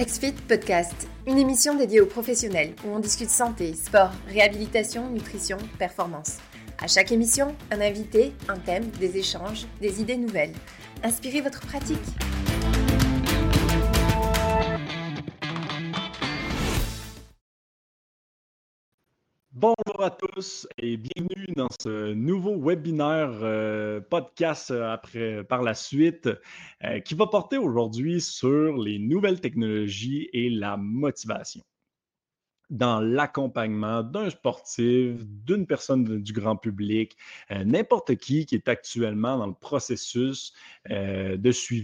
XFIT Podcast, une émission dédiée aux professionnels où on discute santé, sport, réhabilitation, nutrition, performance. À chaque émission, un invité, un thème, des échanges, des idées nouvelles. Inspirez votre pratique. Bonjour à tous et bienvenue dans ce nouveau webinaire euh, podcast euh, par la suite euh, qui va porter aujourd'hui sur les nouvelles technologies et la motivation. Dans l'accompagnement d'un sportif, d'une personne du grand public, n'importe qui qui est actuellement dans le processus de suivi